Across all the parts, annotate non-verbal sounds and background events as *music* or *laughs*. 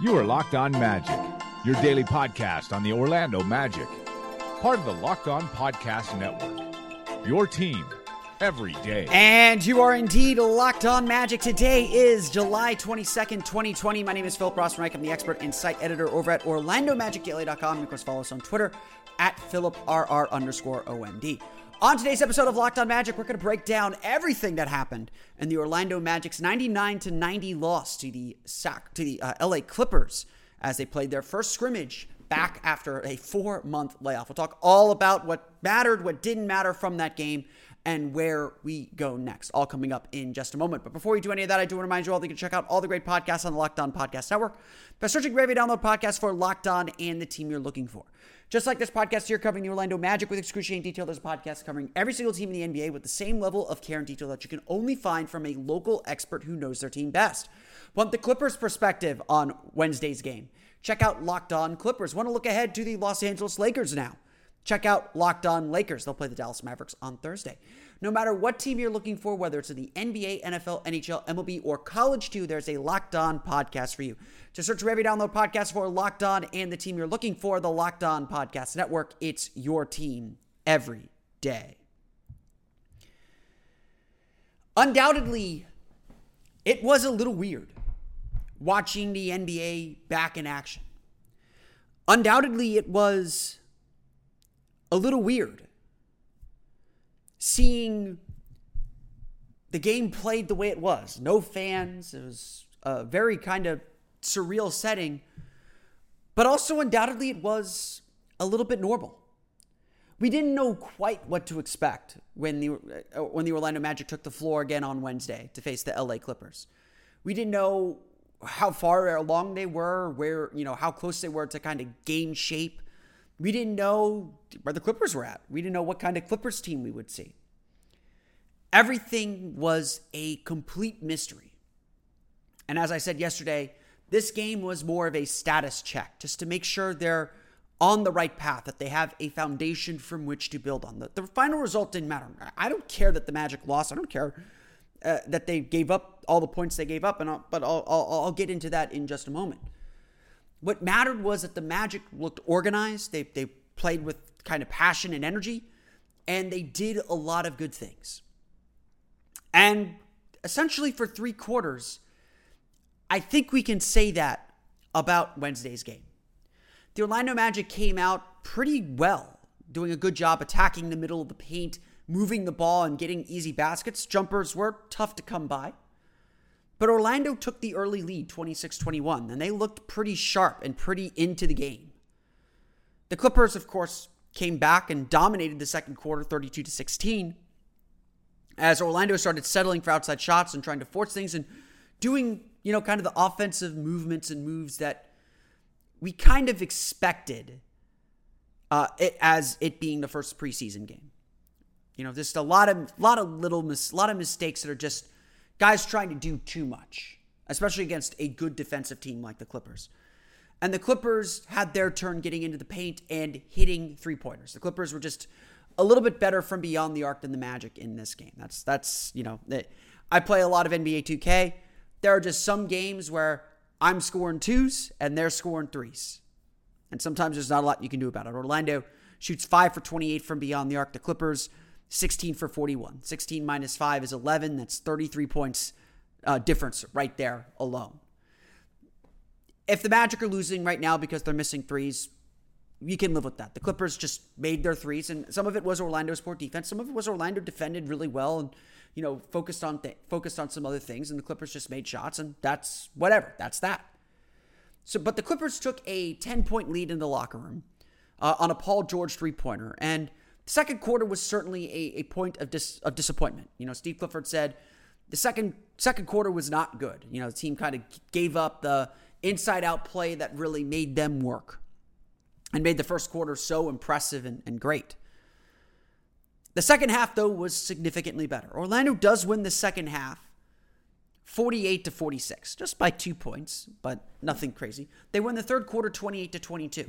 You are Locked On Magic, your daily podcast on the Orlando Magic, part of the Locked On Podcast Network. Your team every day. And you are indeed locked on magic. Today is July 22nd, 2020. My name is Philip Rossman. I'm the expert site editor over at OrlandoMagicDaily.com. And of course, follow us on Twitter at PhilipRR underscore OMD. On today's episode of Locked On Magic, we're going to break down everything that happened in the Orlando Magic's 99 to 90 loss to the sac to the uh, LA Clippers as they played their first scrimmage back after a four month layoff. We'll talk all about what mattered, what didn't matter from that game, and where we go next. All coming up in just a moment. But before we do any of that, I do want to remind you all that you can check out all the great podcasts on the Locked On Podcast Network by searching Gravy Download Podcast for Locked On and the team you're looking for. Just like this podcast here covering the Orlando Magic with excruciating detail, there's a podcast covering every single team in the NBA with the same level of care and detail that you can only find from a local expert who knows their team best. Want the Clippers' perspective on Wednesday's game? Check out Locked On Clippers. Want to look ahead to the Los Angeles Lakers now? Check out Locked On Lakers. They'll play the Dallas Mavericks on Thursday. No matter what team you're looking for, whether it's in the NBA, NFL, NHL, MLB, or college too, there's a Locked On podcast for you. To search for every download podcast for Locked On and the team you're looking for, the Locked On Podcast Network. It's your team every day. Undoubtedly, it was a little weird watching the NBA back in action. Undoubtedly, it was a little weird seeing the game played the way it was. No fans. It was a very kind of surreal setting. But also, undoubtedly, it was a little bit normal. We didn't know quite what to expect when the uh, when the Orlando Magic took the floor again on Wednesday to face the LA Clippers. We didn't know how far along they were, where you know how close they were to kind of gain shape. We didn't know where the Clippers were at. We didn't know what kind of Clippers team we would see. Everything was a complete mystery. And as I said yesterday, this game was more of a status check just to make sure they're on the right path, that they have a foundation from which to build on. The, the final result didn't matter. I don't care that the Magic lost. I don't care uh, that they gave up all the points they gave up, and I'll, but I'll, I'll, I'll get into that in just a moment. What mattered was that the Magic looked organized. They, they played with kind of passion and energy, and they did a lot of good things. And essentially, for three quarters, I think we can say that about Wednesday's game. The Orlando Magic came out pretty well, doing a good job attacking the middle of the paint, moving the ball, and getting easy baskets. Jumpers were tough to come by. But Orlando took the early lead, 26 21, and they looked pretty sharp and pretty into the game. The Clippers, of course, came back and dominated the second quarter, 32 to 16 as Orlando started settling for outside shots and trying to force things and doing, you know, kind of the offensive movements and moves that we kind of expected uh, it, as it being the first preseason game. You know, just a lot of lot of little mis- lot of mistakes that are just guys trying to do too much, especially against a good defensive team like the Clippers. And the Clippers had their turn getting into the paint and hitting three pointers. The Clippers were just a little bit better from beyond the arc than the Magic in this game. That's that's you know I play a lot of NBA 2K. There are just some games where I'm scoring twos and they're scoring threes. And sometimes there's not a lot you can do about it. Orlando shoots 5 for 28 from beyond the arc. The Clippers, 16 for 41. 16 minus 5 is 11. That's 33 points uh, difference right there alone. If the Magic are losing right now because they're missing threes, you can live with that. The Clippers just made their threes, and some of it was Orlando's poor defense. Some of it was Orlando defended really well and you know focused on th- focused on some other things, and the Clippers just made shots, and that's whatever. That's that. So, but the Clippers took a ten point lead in the locker room uh, on a Paul George three pointer, and the second quarter was certainly a, a point of dis- of disappointment. You know, Steve Clifford said the second second quarter was not good. You know, the team kind of gave up the inside out play that really made them work and made the first quarter so impressive and, and great. The second half, though, was significantly better. Orlando does win the second half 48 to 46, just by two points, but nothing crazy. They win the third quarter 28 to 22.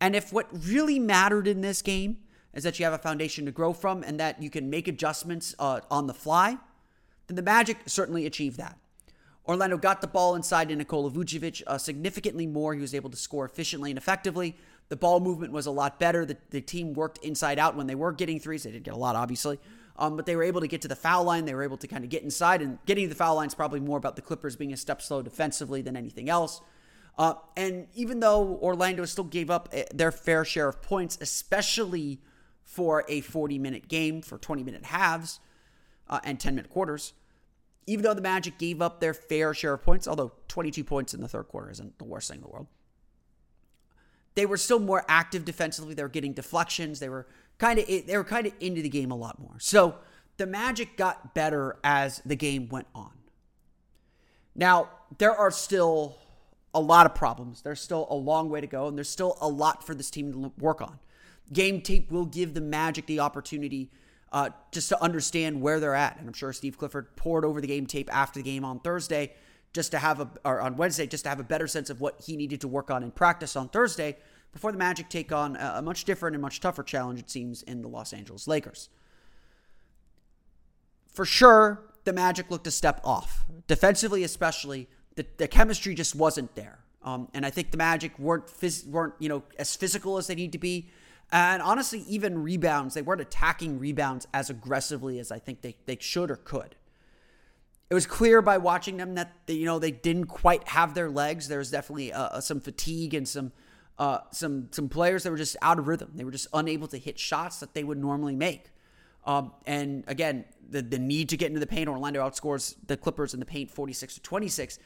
And if what really mattered in this game is that you have a foundation to grow from and that you can make adjustments uh, on the fly, then the Magic certainly achieved that. Orlando got the ball inside to Nikola Vucevic uh, significantly more. He was able to score efficiently and effectively. The ball movement was a lot better. The, the team worked inside out when they were getting threes. They didn't get a lot, obviously. Um, but they were able to get to the foul line. They were able to kind of get inside. And getting to the foul line is probably more about the Clippers being a step slow defensively than anything else. Uh, and even though Orlando still gave up eh, their fair share of points, especially for a 40 minute game, for 20 minute halves uh, and 10 minute quarters, even though the Magic gave up their fair share of points, although 22 points in the third quarter isn't the worst thing in the world, they were still more active defensively. They were getting deflections. They were kind of they were kind of into the game a lot more. So the Magic got better as the game went on. Now there are still a lot of problems. There's still a long way to go, and there's still a lot for this team to work on. Game tape will give the Magic the opportunity uh, just to understand where they're at, and I'm sure Steve Clifford pored over the game tape after the game on Thursday just to have a or on Wednesday just to have a better sense of what he needed to work on in practice on Thursday before the Magic take on a much different and much tougher challenge it seems in the Los Angeles Lakers. For sure, the Magic looked a step off defensively, especially the, the chemistry just wasn't there. Um, and I think the Magic weren't phys- weren't you know as physical as they need to be. And honestly, even rebounds, they weren't attacking rebounds as aggressively as I think they, they should or could it was clear by watching them that they, you know they didn't quite have their legs. There was definitely uh, uh, some fatigue and some uh, some some players that were just out of rhythm. They were just unable to hit shots that they would normally make. Um, and again, the the need to get into the paint. Orlando outscores the Clippers in the paint, forty six to twenty six.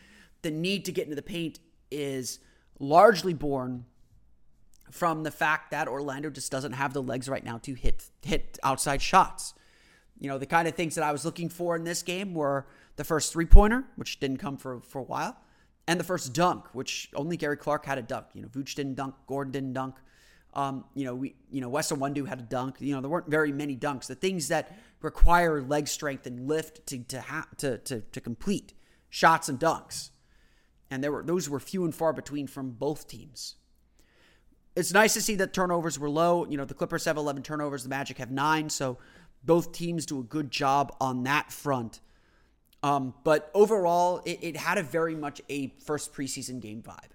The need to get into the paint is largely born from the fact that Orlando just doesn't have the legs right now to hit hit outside shots. You know, the kind of things that I was looking for in this game were the first three pointer, which didn't come for, for a while, and the first dunk, which only Gary Clark had a dunk. You know, Vooch didn't dunk, Gordon didn't dunk. Um, you know, we, you know, Wes Iwundu had a dunk. You know, there weren't very many dunks. The things that require leg strength and lift to to ha- to, to to complete shots and dunks, and there were those were few and far between from both teams. It's nice to see that turnovers were low. You know, the Clippers have 11 turnovers, the Magic have nine, so both teams do a good job on that front. Um, but overall, it, it, had a very much a first preseason game vibe.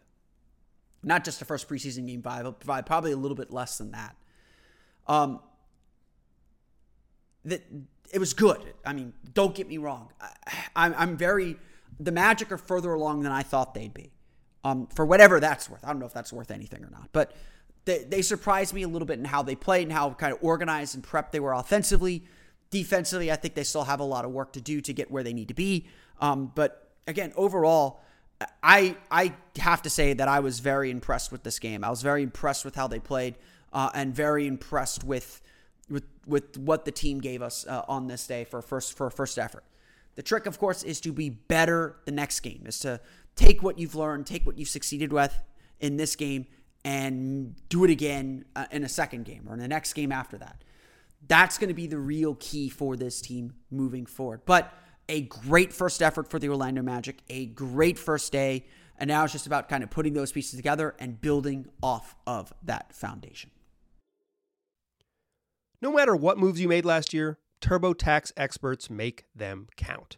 Not just a first preseason game vibe, vibe probably a little bit less than that. Um, that it was good. I mean, don't get me wrong. I, am I'm very the Magic are further along than I thought they'd be. Um, for whatever that's worth. I don't know if that's worth anything or not, but they, they surprised me a little bit in how they played and how kind of organized and prepped they were offensively. Defensively, I think they still have a lot of work to do to get where they need to be. Um, but again, overall, I I have to say that I was very impressed with this game. I was very impressed with how they played, uh, and very impressed with with with what the team gave us uh, on this day for first for first effort. The trick, of course, is to be better the next game. Is to take what you've learned, take what you've succeeded with in this game, and do it again uh, in a second game or in the next game after that. That's going to be the real key for this team moving forward. But a great first effort for the Orlando Magic, a great first day. And now it's just about kind of putting those pieces together and building off of that foundation. No matter what moves you made last year, TurboTax experts make them count.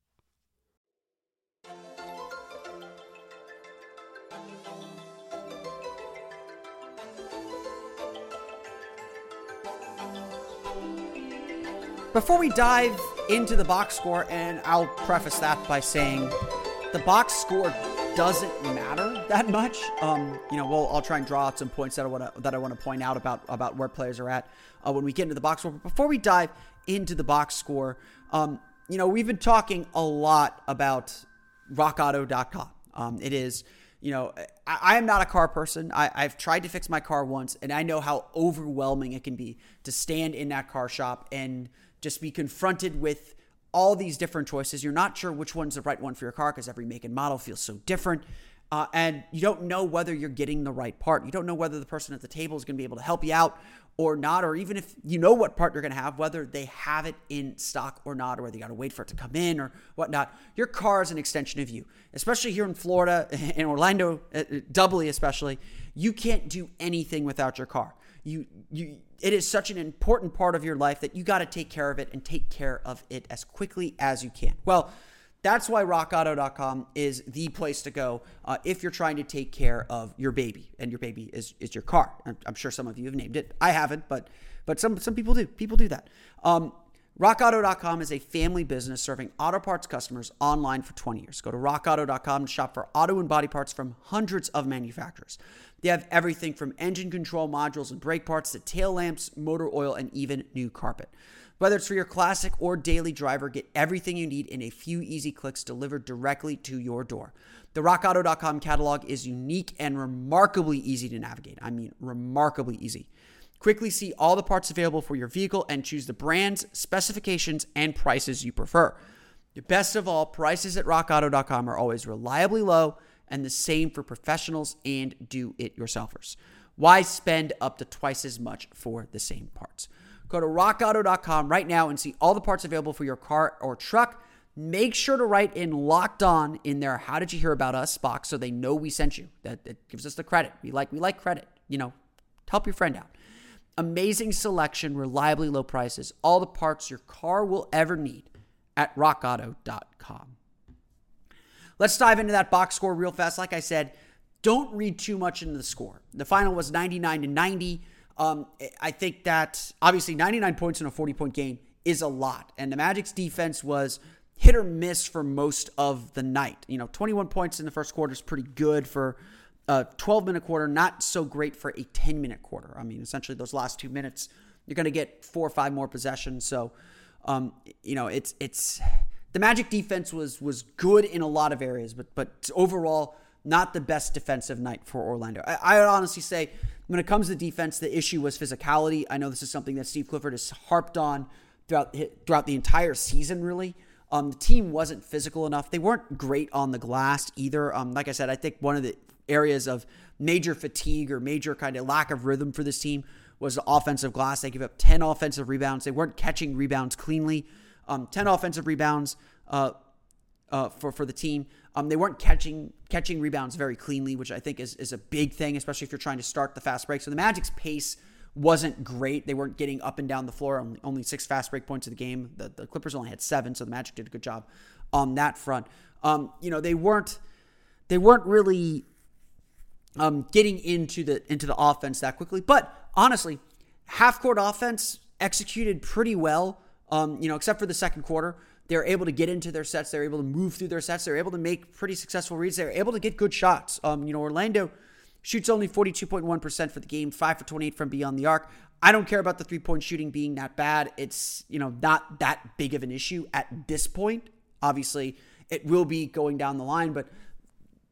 Before we dive into the box score, and I'll preface that by saying the box score doesn't matter that much. Um, you know, well, I'll try and draw out some points that I want to that I want to point out about about where players are at uh, when we get into the box score. But before we dive into the box score, um, you know, we've been talking a lot about RockAuto.com. Um, it is, you know, I, I am not a car person. I, I've tried to fix my car once, and I know how overwhelming it can be to stand in that car shop and just be confronted with all these different choices. You're not sure which one's the right one for your car because every make and model feels so different. Uh, and you don't know whether you're getting the right part. You don't know whether the person at the table is going to be able to help you out or not, or even if you know what part you're going to have, whether they have it in stock or not, or whether you got to wait for it to come in or whatnot. Your car is an extension of you, especially here in Florida, *laughs* in Orlando, uh, doubly especially. You can't do anything without your car. You you it is such an important part of your life that you got to take care of it and take care of it as quickly as you can. Well, that's why rockauto.com is the place to go uh, if you're trying to take care of your baby and your baby is, is your car. I'm, I'm, sure some of you have named it. I haven't, but but some some people do. People do that. Um, RockAuto.com is a family business serving auto parts customers online for 20 years. Go to rockauto.com and shop for auto and body parts from hundreds of manufacturers. They have everything from engine control modules and brake parts to tail lamps, motor oil, and even new carpet. Whether it's for your classic or daily driver, get everything you need in a few easy clicks delivered directly to your door. The rockauto.com catalog is unique and remarkably easy to navigate. I mean, remarkably easy. Quickly see all the parts available for your vehicle and choose the brands, specifications, and prices you prefer. The best of all, prices at rockauto.com are always reliably low and the same for professionals and do it yourselfers. Why spend up to twice as much for the same parts? Go to rockauto.com right now and see all the parts available for your car or truck. Make sure to write in locked on in there. How did you hear about us box so they know we sent you? That, that gives us the credit. We like we like credit. You know, help your friend out. Amazing selection, reliably low prices, all the parts your car will ever need at rockauto.com. Let's dive into that box score real fast. Like I said, don't read too much into the score. The final was 99 to 90. Um, I think that obviously 99 points in a 40 point game is a lot. And the Magic's defense was hit or miss for most of the night. You know, 21 points in the first quarter is pretty good for a 12 minute quarter, not so great for a 10 minute quarter. I mean, essentially, those last two minutes, you're going to get four or five more possessions. So, um, you know, it's, it's, the Magic defense was was good in a lot of areas, but but overall, not the best defensive night for Orlando. I, I would honestly say when it comes to defense, the issue was physicality. I know this is something that Steve Clifford has harped on throughout throughout the entire season. Really, um, the team wasn't physical enough. They weren't great on the glass either. Um, like I said, I think one of the areas of major fatigue or major kind of lack of rhythm for this team was the offensive glass. They gave up 10 offensive rebounds. They weren't catching rebounds cleanly. Um, 10 offensive rebounds uh, uh, for, for the team. Um, they weren't catching catching rebounds very cleanly, which I think is, is a big thing, especially if you're trying to start the fast break. So the Magic's pace wasn't great. They weren't getting up and down the floor. Only, only six fast break points of the game. The, the Clippers only had seven, so the Magic did a good job on that front. Um, you know, they weren't they weren't really um, getting into the into the offense that quickly. But honestly, half court offense executed pretty well. Um, you know, except for the second quarter. They're able to get into their sets. They're able to move through their sets. They're able to make pretty successful reads. They're able to get good shots. Um, you know, Orlando shoots only 42.1% for the game, 5 for 28 from beyond the arc. I don't care about the three point shooting being that bad. It's, you know, not that big of an issue at this point. Obviously, it will be going down the line, but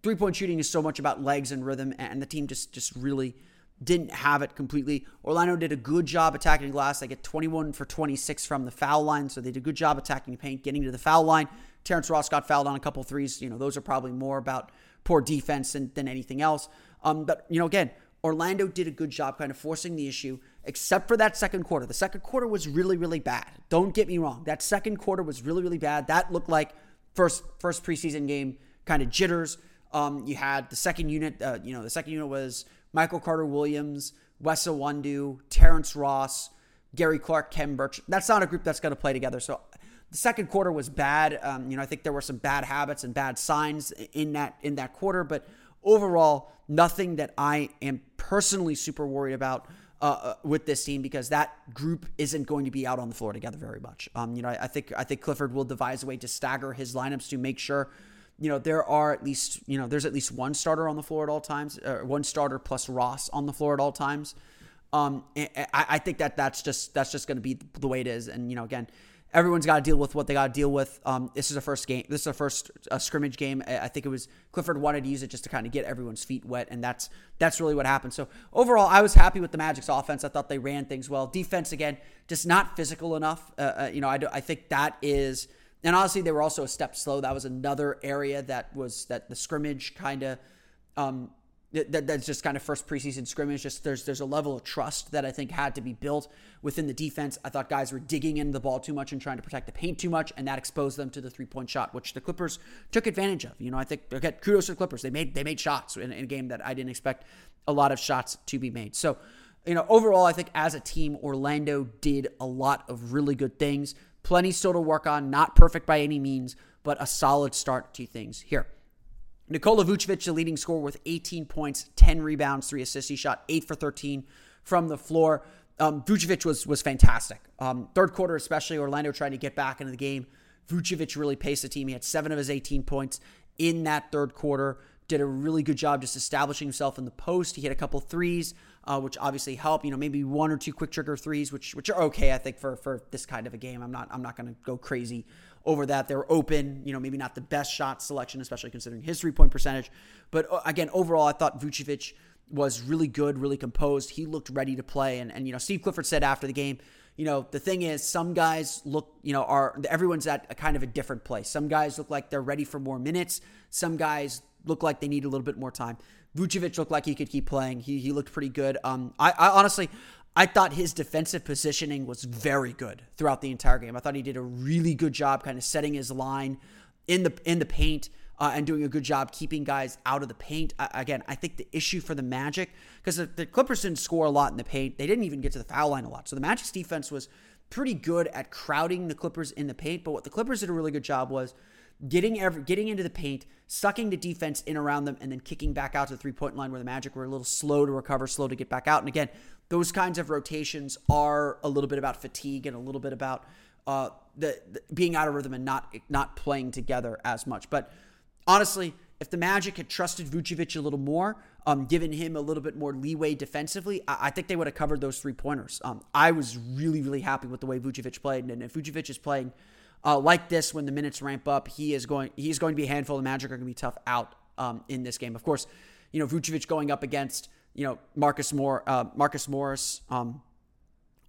three point shooting is so much about legs and rhythm, and the team just just really didn't have it completely. Orlando did a good job attacking glass. They get 21 for 26 from the foul line, so they did a good job attacking paint, getting to the foul line. Terrence Ross got fouled on a couple threes. You know, those are probably more about poor defense than, than anything else. Um, but you know, again, Orlando did a good job kind of forcing the issue, except for that second quarter. The second quarter was really, really bad. Don't get me wrong. That second quarter was really, really bad. That looked like first first preseason game kind of jitters. Um, you had the second unit. Uh, you know, the second unit was Michael Carter Williams, Wes Iwundu, Terrence Ross, Gary Clark, Khem Birch. That's not a group that's going to play together. So the second quarter was bad. Um, you know, I think there were some bad habits and bad signs in that in that quarter, but overall, nothing that I am personally super worried about. Uh, uh, with this team because that group isn't going to be out on the floor together very much. Um, you know, I, I think I think Clifford will devise a way to stagger his lineups to make sure you know, there are at least, you know, there's at least one starter on the floor at all times, uh, one starter plus Ross on the floor at all times. Um, I, I think that that's just that's just going to be the way it is. And you know, again, everyone's got to deal with what they got to deal with. Um, this is a first game. This is a first uh, scrimmage game. I think it was Clifford wanted to use it just to kind of get everyone's feet wet, and that's that's really what happened. So overall, I was happy with the Magic's offense. I thought they ran things well. Defense again, just not physical enough. Uh, uh, you know, I, do, I think that is and honestly, they were also a step slow. That was another area that was that the scrimmage kind of um, that, that's just kind of first preseason scrimmage. Just there's there's a level of trust that I think had to be built within the defense. I thought guys were digging into the ball too much and trying to protect the paint too much, and that exposed them to the three point shot, which the Clippers took advantage of. You know, I think again, kudos to the Clippers. They made they made shots in, in a game that I didn't expect a lot of shots to be made. So, you know, overall, I think as a team, Orlando did a lot of really good things. Plenty still to work on. Not perfect by any means, but a solid start to things here. Nikola Vucevic, the leading scorer with 18 points, 10 rebounds, 3 assists. He shot 8 for 13 from the floor. Um, Vucevic was was fantastic. Um, third quarter, especially, Orlando trying to get back into the game. Vucevic really paced the team. He had seven of his 18 points in that third quarter. Did a really good job just establishing himself in the post. He hit a couple threes uh, which obviously help. You know, maybe one or two quick trigger threes, which which are okay, I think, for for this kind of a game. I'm not I'm not going to go crazy over that. They're open. You know, maybe not the best shot selection, especially considering his three point percentage. But uh, again, overall, I thought Vucevic was really good, really composed. He looked ready to play. And and you know, Steve Clifford said after the game. You know, the thing is, some guys look, you know, are everyone's at a kind of a different place. Some guys look like they're ready for more minutes. Some guys look like they need a little bit more time. Vucevic looked like he could keep playing. He he looked pretty good. Um, I, I honestly, I thought his defensive positioning was very good throughout the entire game. I thought he did a really good job, kind of setting his line in the in the paint. Uh, and doing a good job keeping guys out of the paint. Uh, again, I think the issue for the Magic, because the, the, Clippers didn't score a lot in the paint, they didn't even get to the foul line a lot. So the Magic's defense was pretty good at crowding the Clippers in the paint. But what the Clippers did a really good job was getting every, getting into the paint, sucking the defense in around them, and then kicking back out to the three point line where the Magic were a little slow to recover, slow to get back out. And again, those kinds of rotations are a little bit about fatigue and a little bit about uh, the, the being out of rhythm and not not playing together as much. But honestly, if the Magic had trusted Vucevic a little more, um, given him a little bit more leeway defensively, I, I think they would have covered those three pointers. Um, I was really, really happy with the way Vucevic played, and if Vucevic is playing uh, like this when the minutes ramp up. He is going he's going to be a handful. The Magic are going to be tough out um, in this game. Of course, you know Vucevic going up against you know Marcus Moore, uh, Marcus Morris, um,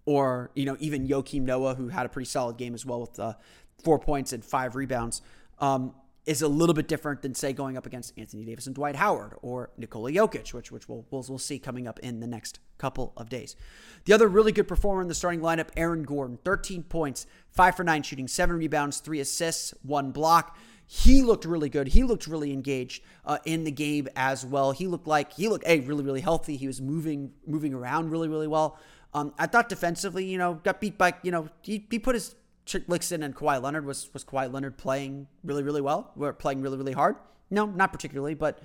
or you know even Joakim Noah, who had a pretty solid game as well with uh, four points and five rebounds. Um, is a little bit different than say going up against Anthony Davis and Dwight Howard or Nikola Jokic, which which we'll, we'll, we'll see coming up in the next couple of days. The other really good performer in the starting lineup, Aaron Gordon, 13 points, five for nine shooting, seven rebounds, three assists, one block. He looked really good. He looked really engaged uh, in the game as well. He looked like he looked a really really healthy. He was moving moving around really really well. Um, I thought defensively, you know, got beat by you know he, he put his Lixon and Kawhi Leonard was was Kawhi Leonard playing really really well? We're playing really really hard. No, not particularly, but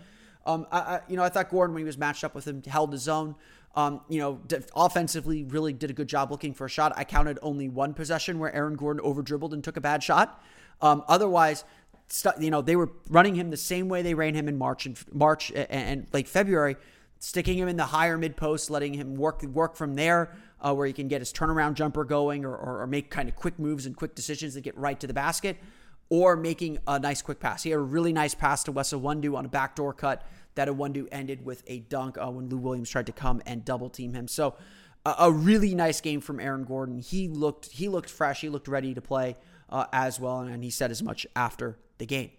um, I, I, you know I thought Gordon when he was matched up with him held his own. Um, you know, offensively really did a good job looking for a shot. I counted only one possession where Aaron Gordon over dribbled and took a bad shot. Um, otherwise, st- you know, they were running him the same way they ran him in March and March and, and late February, sticking him in the higher mid post, letting him work work from there uh, where he can get his turnaround jumper going or, or, or make kind of quick moves and quick decisions that get right to the basket. or making a nice quick pass. He had a really nice pass to Wes Iwundu on a backdoor cut that Iwundu ended with a dunk uh, when Lou Williams tried to come and double team him. So a, a, really nice game from Aaron Gordon. He looked he looked fresh. He looked ready to play uh, as well, and he said as much after the game.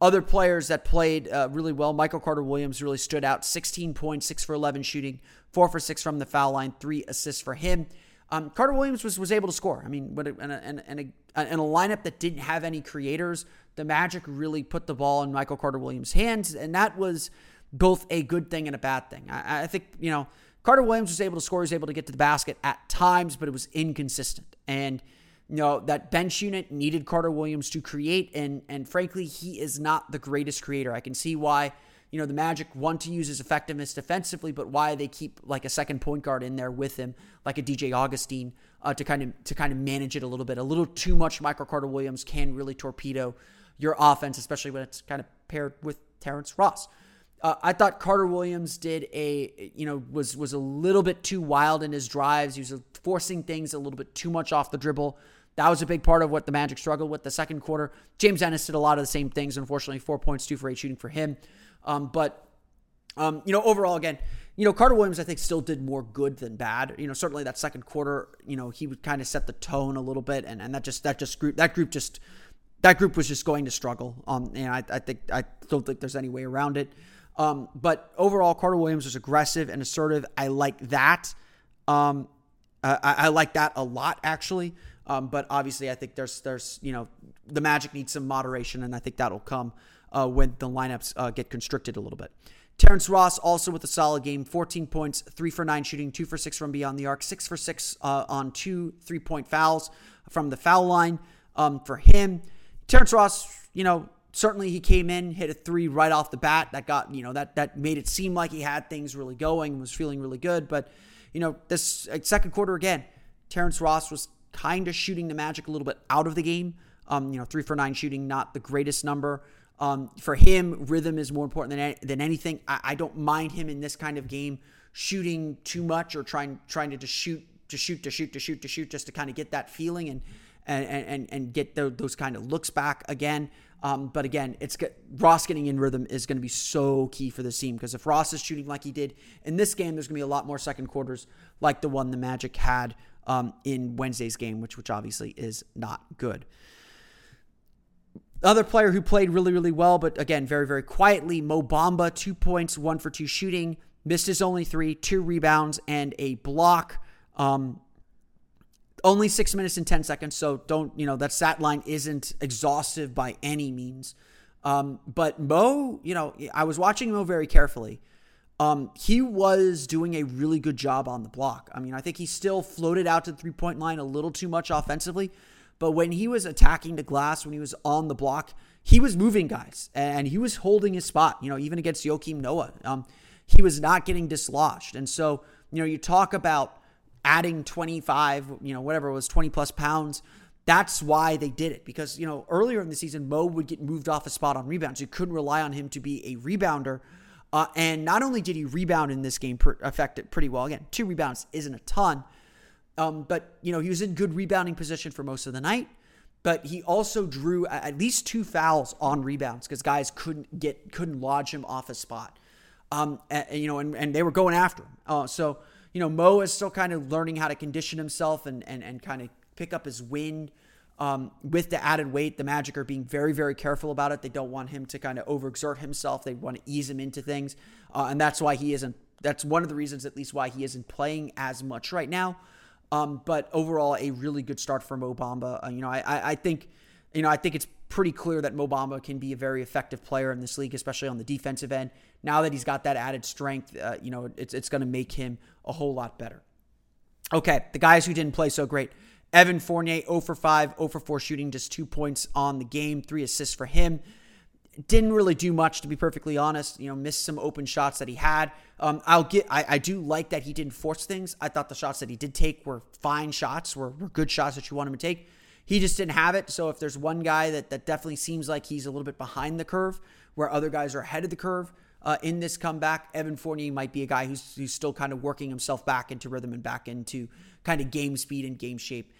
Other players that played uh, really well, Michael Carter Williams really stood out. 16 points, 6 for 11 shooting, 4 for 6 from the foul line, 3 assists for him. Um, Carter Williams was, was able to score. I mean, but in a, in, a, in, a, in a lineup that didn't have any creators, the Magic really put the ball in Michael Carter Williams' hands, and that was both a good thing and a bad thing. I, I think, you know, Carter Williams was able to score, he was able to get to the basket at times, but it was inconsistent. And you know, that bench unit needed Carter Williams to create, and and frankly, he is not the greatest creator. I can see why, you know, the Magic want to use his effectiveness defensively, but why they keep like a second point guard in there with him, like a DJ Augustin, uh, to kind of to kind of manage it a little bit. A little too much Michael Carter Williams can really torpedo your offense, especially when it's kind of paired with Terrence Ross. Uh, I thought Carter Williams did a, you know, was was a little bit too wild in his drives. He was forcing things a little bit too much off the dribble. That was a big part of what the Magic struggled with the second quarter. James Ennis did a lot of the same things. Unfortunately, four points, two for eight shooting for him. Um, but um, you know, overall, again, you know, Carter Williams, I think, still did more good than bad. You know, certainly that second quarter, you know, he would kind of set the tone a little bit, and, and that just that just group that group just that group was just going to struggle. Um, and I, I think I don't think there's any way around it. Um, but overall, Carter Williams was aggressive and assertive. I like that. Um, I, I like that a lot, actually. Um, but obviously, I think there's there's you know the Magic needs some moderation, and I think that'll come uh, when the lineups uh, get constricted a little bit. Terrence Ross also with a solid game, 14 points, three for nine shooting, two for six from beyond the arc, six for six uh, on two three point fouls from the foul line um, for him. Terrence Ross, you know, certainly he came in, hit a three right off the bat. That got you know that that made it seem like he had things really going, was feeling really good. But you know, this uh, second quarter again, Terrence Ross was kind of shooting the Magic a little bit out of the game. Um, you know, three for nine shooting, not the greatest number. Um, for him, rhythm is more important than than anything. I, I, don't mind him in this kind of game shooting too much or trying trying to just shoot to shoot to shoot to shoot to shoot just to kind of get that feeling and and and and get the, those kind of looks back again. Um, but again, it's Ross getting in rhythm is going to be so key for this team because if Ross is shooting like he did in this game, there's going to be a lot more second quarters like the one the Magic had um, in Wednesday's game, which which obviously is not good. Other player who played really, really well, but again, very, very quietly, Mo Bamba, two points, one for two shooting, missed his only three, two rebounds, and a block. Um, only six minutes and 10 seconds, so don't, you know, that stat line isn't exhaustive by any means. Um, but Mo, you know, I was watching Mo very carefully. Um, he was doing a really good job on the block. I mean, I think he still floated out to the three point line a little too much offensively, but when he was attacking the glass, when he was on the block, he was moving guys and he was holding his spot. You know, even against Joakim Noah, um, he was not getting dislodged. And so, you know, you talk about adding 25, you know, whatever it was, 20 plus pounds. That's why they did it because, you know, earlier in the season, Mo would get moved off a spot on rebounds. You couldn't rely on him to be a rebounder uh, and not only did he rebound in this game, per- affect it pretty well. Again, two rebounds isn't a ton, um, but you know he was in good rebounding position for most of the night. But he also drew at least two fouls on rebounds because guys couldn't get couldn't lodge him off a spot. Um, and, you know, and, and they were going after him. Uh, so you know, Mo is still kind of learning how to condition himself and and and kind of pick up his wind. Um, with the added weight, the Magic are being very, very careful about it. They don't want him to kind of overexert himself. They want to ease him into things, uh, and that's why he isn't. That's one of the reasons, at least, why he isn't playing as much right now. Um, but overall, a really good start for Mo Bamba. Uh, you know, I, I, I think, you know, I think it's pretty clear that Mo Bamba can be a very effective player in this league, especially on the defensive end. Now that he's got that added strength, uh, you know, it's it's going to make him a whole lot better. Okay, the guys who didn't play so great. Evan Fournier, 0 for 5, 0 for 4 shooting, just two points on the game, three assists for him. Didn't really do much, to be perfectly honest. You know, missed some open shots that he had. Um, I'll get. I, I, do like that he didn't force things. I thought the shots that he did take were fine shots, were, were good shots that you want him to take. He just didn't have it. So if there's one guy that that definitely seems like he's a little bit behind the curve, where other guys are ahead of the curve, uh, in this comeback. Evan Fournier might be a guy who's, who's still kind of working himself back into rhythm and back into kind of game speed and game shape.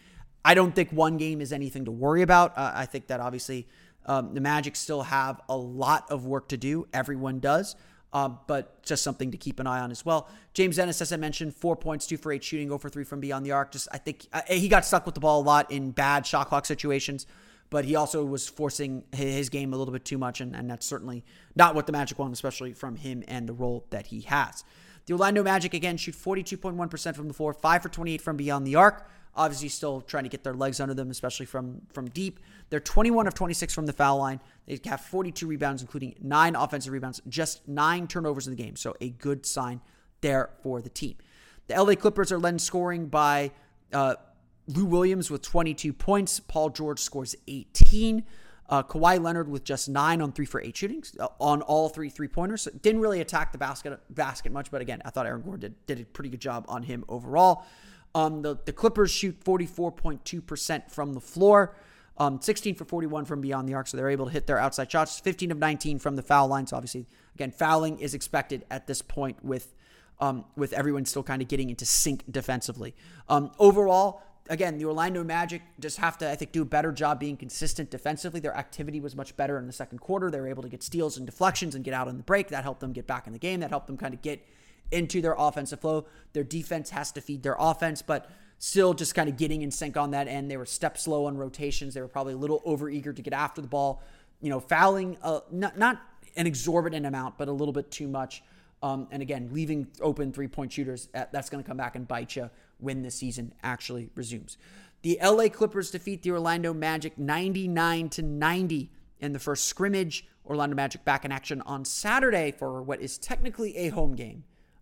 I don't think one game is anything to worry about. Uh, I think that obviously um, the Magic still have a lot of work to do. Everyone does. Uh, but just something to keep an eye on as well. James Ennis, as I mentioned, four points, two for eight shooting, over three from beyond the arc. Just I think uh, he got stuck with the ball a lot in bad shot clock situations, but he also was forcing his game a little bit too much, and, and that's certainly not what the Magic want, especially from him and the role that he has. The Orlando Magic again shoot 42.1% from the floor, 5 for 28 from beyond the arc. Obviously, still trying to get their legs under them, especially from from deep. They're 21 of 26 from the foul line. They have 42 rebounds, including nine offensive rebounds, just nine turnovers in the game. So a good sign there for the team. The LA Clippers are led scoring by uh, Lou Williams with 22 points. Paul George scores 18. Uh, Kawhi Leonard with just nine on three for eight shootings uh, on all three three pointers. So didn't really attack the basket basket much, but again, I thought Aaron Gordon did, did a pretty good job on him overall. Um, the, the Clippers shoot 44.2% from the floor, um, 16 for 41 from beyond the arc, so they're able to hit their outside shots. 15 of 19 from the foul line. So obviously, again, fouling is expected at this point with um, with everyone still kind of getting into sync defensively. Um, overall, again, the Orlando Magic just have to, I think, do a better job being consistent defensively. Their activity was much better in the second quarter. They were able to get steals and deflections and get out on the break. That helped them get back in the game. That helped them kind of get into their offensive flow. Their defense has to feed their offense, but still just kind of getting in sync on that end. They were step slow on rotations. They were probably a little overeager to get after the ball. You know, fouling, uh, not, not an exorbitant amount, but a little bit too much. Um, and again, leaving open three point shooters, uh, that's going to come back and bite you when the season actually resumes. The LA Clippers defeat the Orlando Magic 99 to 90 in the first scrimmage. Orlando Magic back in action on Saturday for what is technically a home game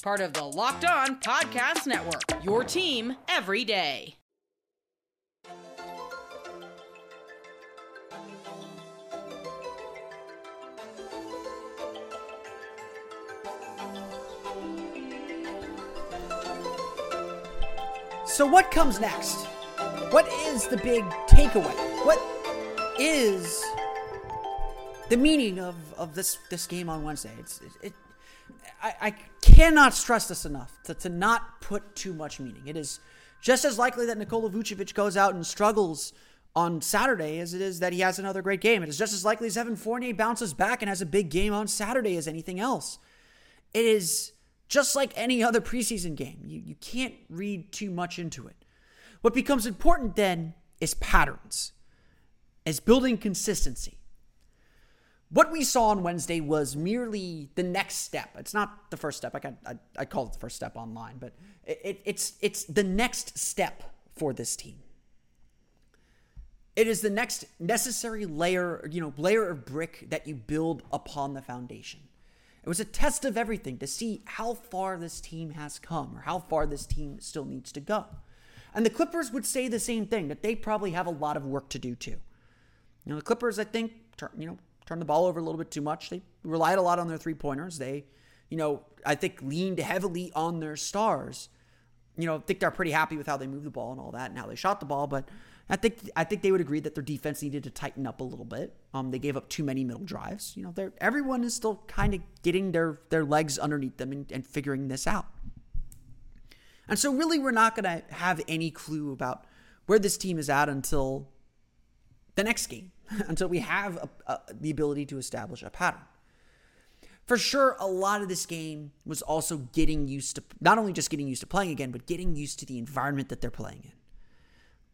Part of the Locked On Podcast Network, your team every day. So, what comes next? What is the big takeaway? What is the meaning of, of this, this game on Wednesday? It's, it, it I, I cannot stress this enough to, to not put too much meaning. It is just as likely that Nikola Vucevic goes out and struggles on Saturday as it is that he has another great game. It is just as likely as Evan Fournier bounces back and has a big game on Saturday as anything else. It is just like any other preseason game. You, you can't read too much into it. What becomes important then is patterns, is building consistency. What we saw on Wednesday was merely the next step. It's not the first step. I, got, I, I call it the first step online, but it, it's it's the next step for this team. It is the next necessary layer, you know, layer of brick that you build upon the foundation. It was a test of everything to see how far this team has come or how far this team still needs to go. And the Clippers would say the same thing that they probably have a lot of work to do too. You know, the Clippers, I think, you know, turned the ball over a little bit too much. They relied a lot on their three pointers. They, you know, I think leaned heavily on their stars. You know, I think they're pretty happy with how they moved the ball and all that and how they shot the ball, but I think I think they would agree that their defense needed to tighten up a little bit. Um, they gave up too many middle drives. You know, everyone is still kind of getting their their legs underneath them and, and figuring this out. And so, really, we're not going to have any clue about where this team is at until the next game *laughs* until we have a, a, the ability to establish a pattern. For sure, a lot of this game was also getting used to not only just getting used to playing again, but getting used to the environment that they're playing in.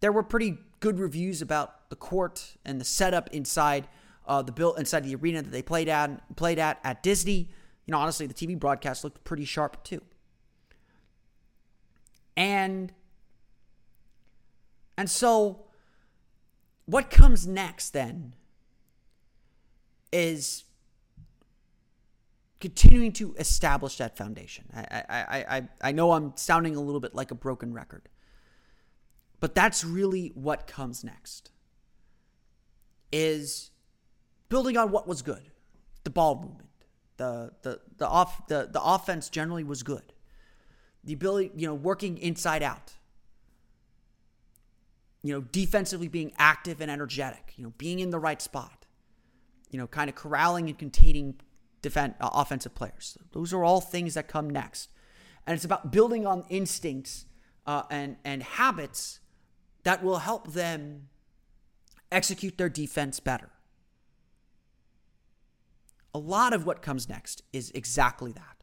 There were pretty good reviews about the court and the setup inside uh, the built inside the arena that they played at played at at Disney. You know, honestly, the TV broadcast looked pretty sharp too. And and so what comes next then is continuing to establish that foundation. I, I, I, I know I'm sounding a little bit like a broken record, but that's really what comes next. is building on what was good. The ball movement. The the the off the, the offense generally was good. The ability, you know, working inside out. You know, defensively being active and energetic, you know, being in the right spot. You know, kind of corralling and containing defend, uh, offensive players. Those are all things that come next. And it's about building on instincts uh, and, and habits that will help them execute their defense better. A lot of what comes next is exactly that,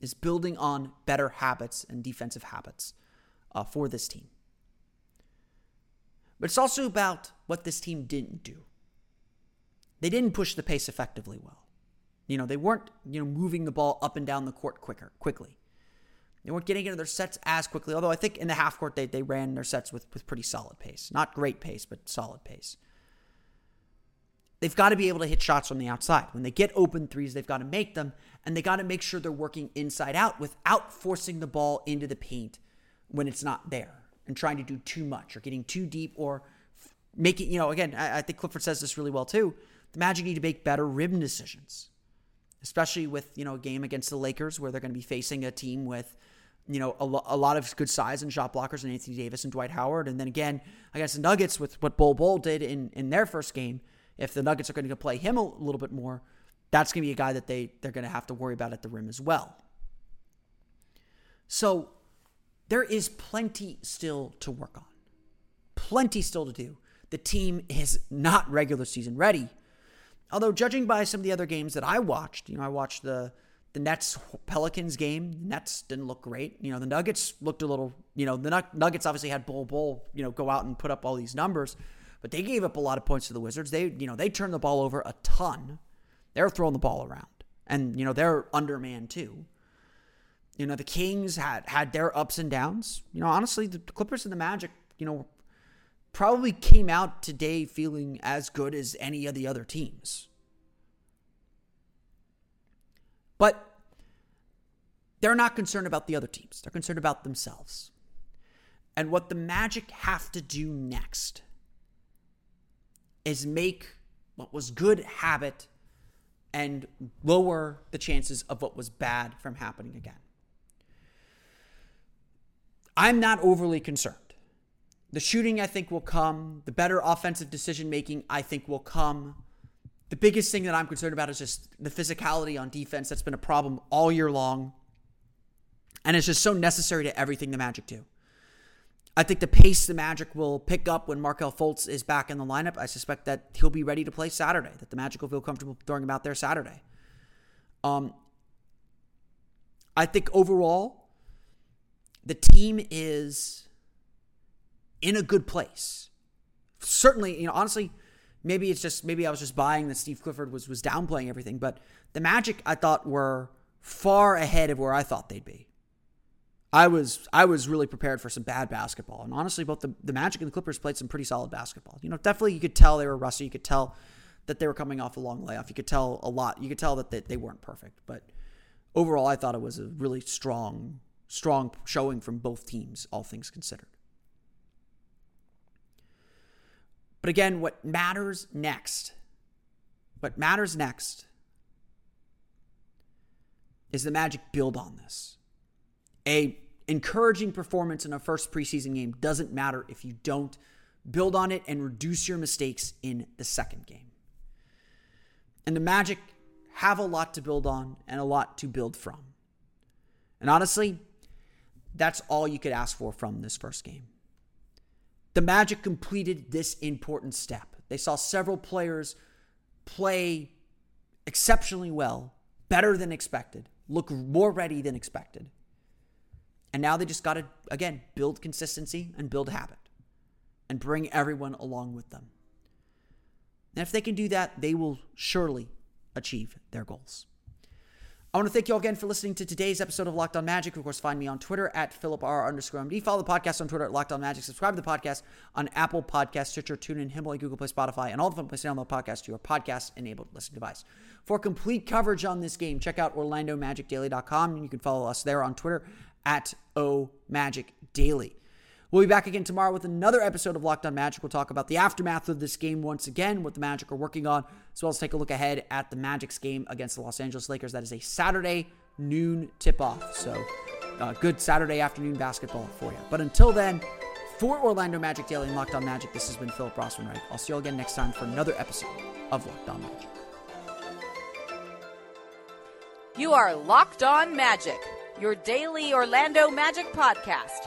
is building on better habits and defensive habits uh, for this team. But it's also about what this team didn't do. They didn't push the pace effectively well. You know, they weren't, you know, moving the ball up and down the court quicker, quickly. They weren't getting into their sets as quickly, although I think in the half court they, they ran their sets with, with pretty solid pace. Not great pace, but solid pace. They've got to be able to hit shots from the outside. When they get open threes, they've got to make them, and they got to make sure they're working inside out without forcing the ball into the paint when it's not there and trying to do too much or getting too deep or making, you know, again, I, I think Clifford says this really well too. The Magic need to make better rim decisions, especially with, you know, a game against the Lakers where they're going to be facing a team with, you know, a, lo- a lot of good size and shot blockers and Anthony Davis and Dwight Howard. And then again, against the Nuggets with what Bol Bol did in, in their first game – if the Nuggets are going to play him a little bit more, that's going to be a guy that they they're going to have to worry about at the rim as well. So there is plenty still to work on. Plenty still to do. The team is not regular season ready. Although judging by some of the other games that I watched, you know, I watched the the Nets Pelicans game. Nets didn't look great. You know, the Nuggets looked a little, you know, the Nuggets obviously had Bol Bol. you know, go out and put up all these numbers. But they gave up a lot of points to the Wizards. They, you know, they turned the ball over a ton. They're throwing the ball around. And, you know, they're undermanned too. You know, the Kings had had their ups and downs. You know, honestly, the Clippers and the Magic, you know, probably came out today feeling as good as any of the other teams. But they're not concerned about the other teams. They're concerned about themselves. And what the Magic have to do next is make what was good habit and lower the chances of what was bad from happening again. I'm not overly concerned. The shooting, I think, will come. The better offensive decision making, I think, will come. The biggest thing that I'm concerned about is just the physicality on defense. That's been a problem all year long. And it's just so necessary to everything the Magic do. I think the pace the Magic will pick up when Markelle Fultz is back in the lineup. I suspect that he'll be ready to play Saturday, that the Magic will feel comfortable throwing him out there Saturday. Um, I think overall, the team is in a good place. Certainly, you know, honestly, maybe it's just maybe I was just buying that Steve Clifford was was downplaying everything, but the Magic I thought were far ahead of where I thought they'd be. I was I was really prepared for some bad basketball. And honestly, both the, the Magic and the Clippers played some pretty solid basketball. You know, definitely you could tell they were rusty. You could tell that they were coming off a long layoff. You could tell a lot. You could tell that they, they weren't perfect. But overall, I thought it was a really strong, strong showing from both teams, all things considered. But again, what matters next, what matters next is the Magic build on this a encouraging performance in a first preseason game doesn't matter if you don't build on it and reduce your mistakes in the second game. And the Magic have a lot to build on and a lot to build from. And honestly, that's all you could ask for from this first game. The Magic completed this important step. They saw several players play exceptionally well, better than expected, look more ready than expected. And now they just got to, again, build consistency and build habit and bring everyone along with them. And if they can do that, they will surely achieve their goals. I want to thank you all again for listening to today's episode of Locked On Magic. Of course, find me on Twitter at Philip R underscore MD. Follow the podcast on Twitter at Locked On Magic. Subscribe to the podcast on Apple Podcast, Stitcher, TuneIn, Himalaya, Google Play, Spotify, and all the fun places to download podcasts to your podcast-enabled listening device. For complete coverage on this game, check out OrlandoMagicDaily.com, and you can follow us there on Twitter at O Magic Daily. We'll be back again tomorrow with another episode of Locked On Magic. We'll talk about the aftermath of this game once again, what the Magic are working on, as well as take a look ahead at the Magic's game against the Los Angeles Lakers. That is a Saturday noon tip off. So, uh, good Saturday afternoon basketball for you. But until then, for Orlando Magic Daily and Locked On Magic, this has been Philip Rossman-Reich. I'll see you all again next time for another episode of Locked On Magic. You are Locked On Magic, your daily Orlando Magic podcast,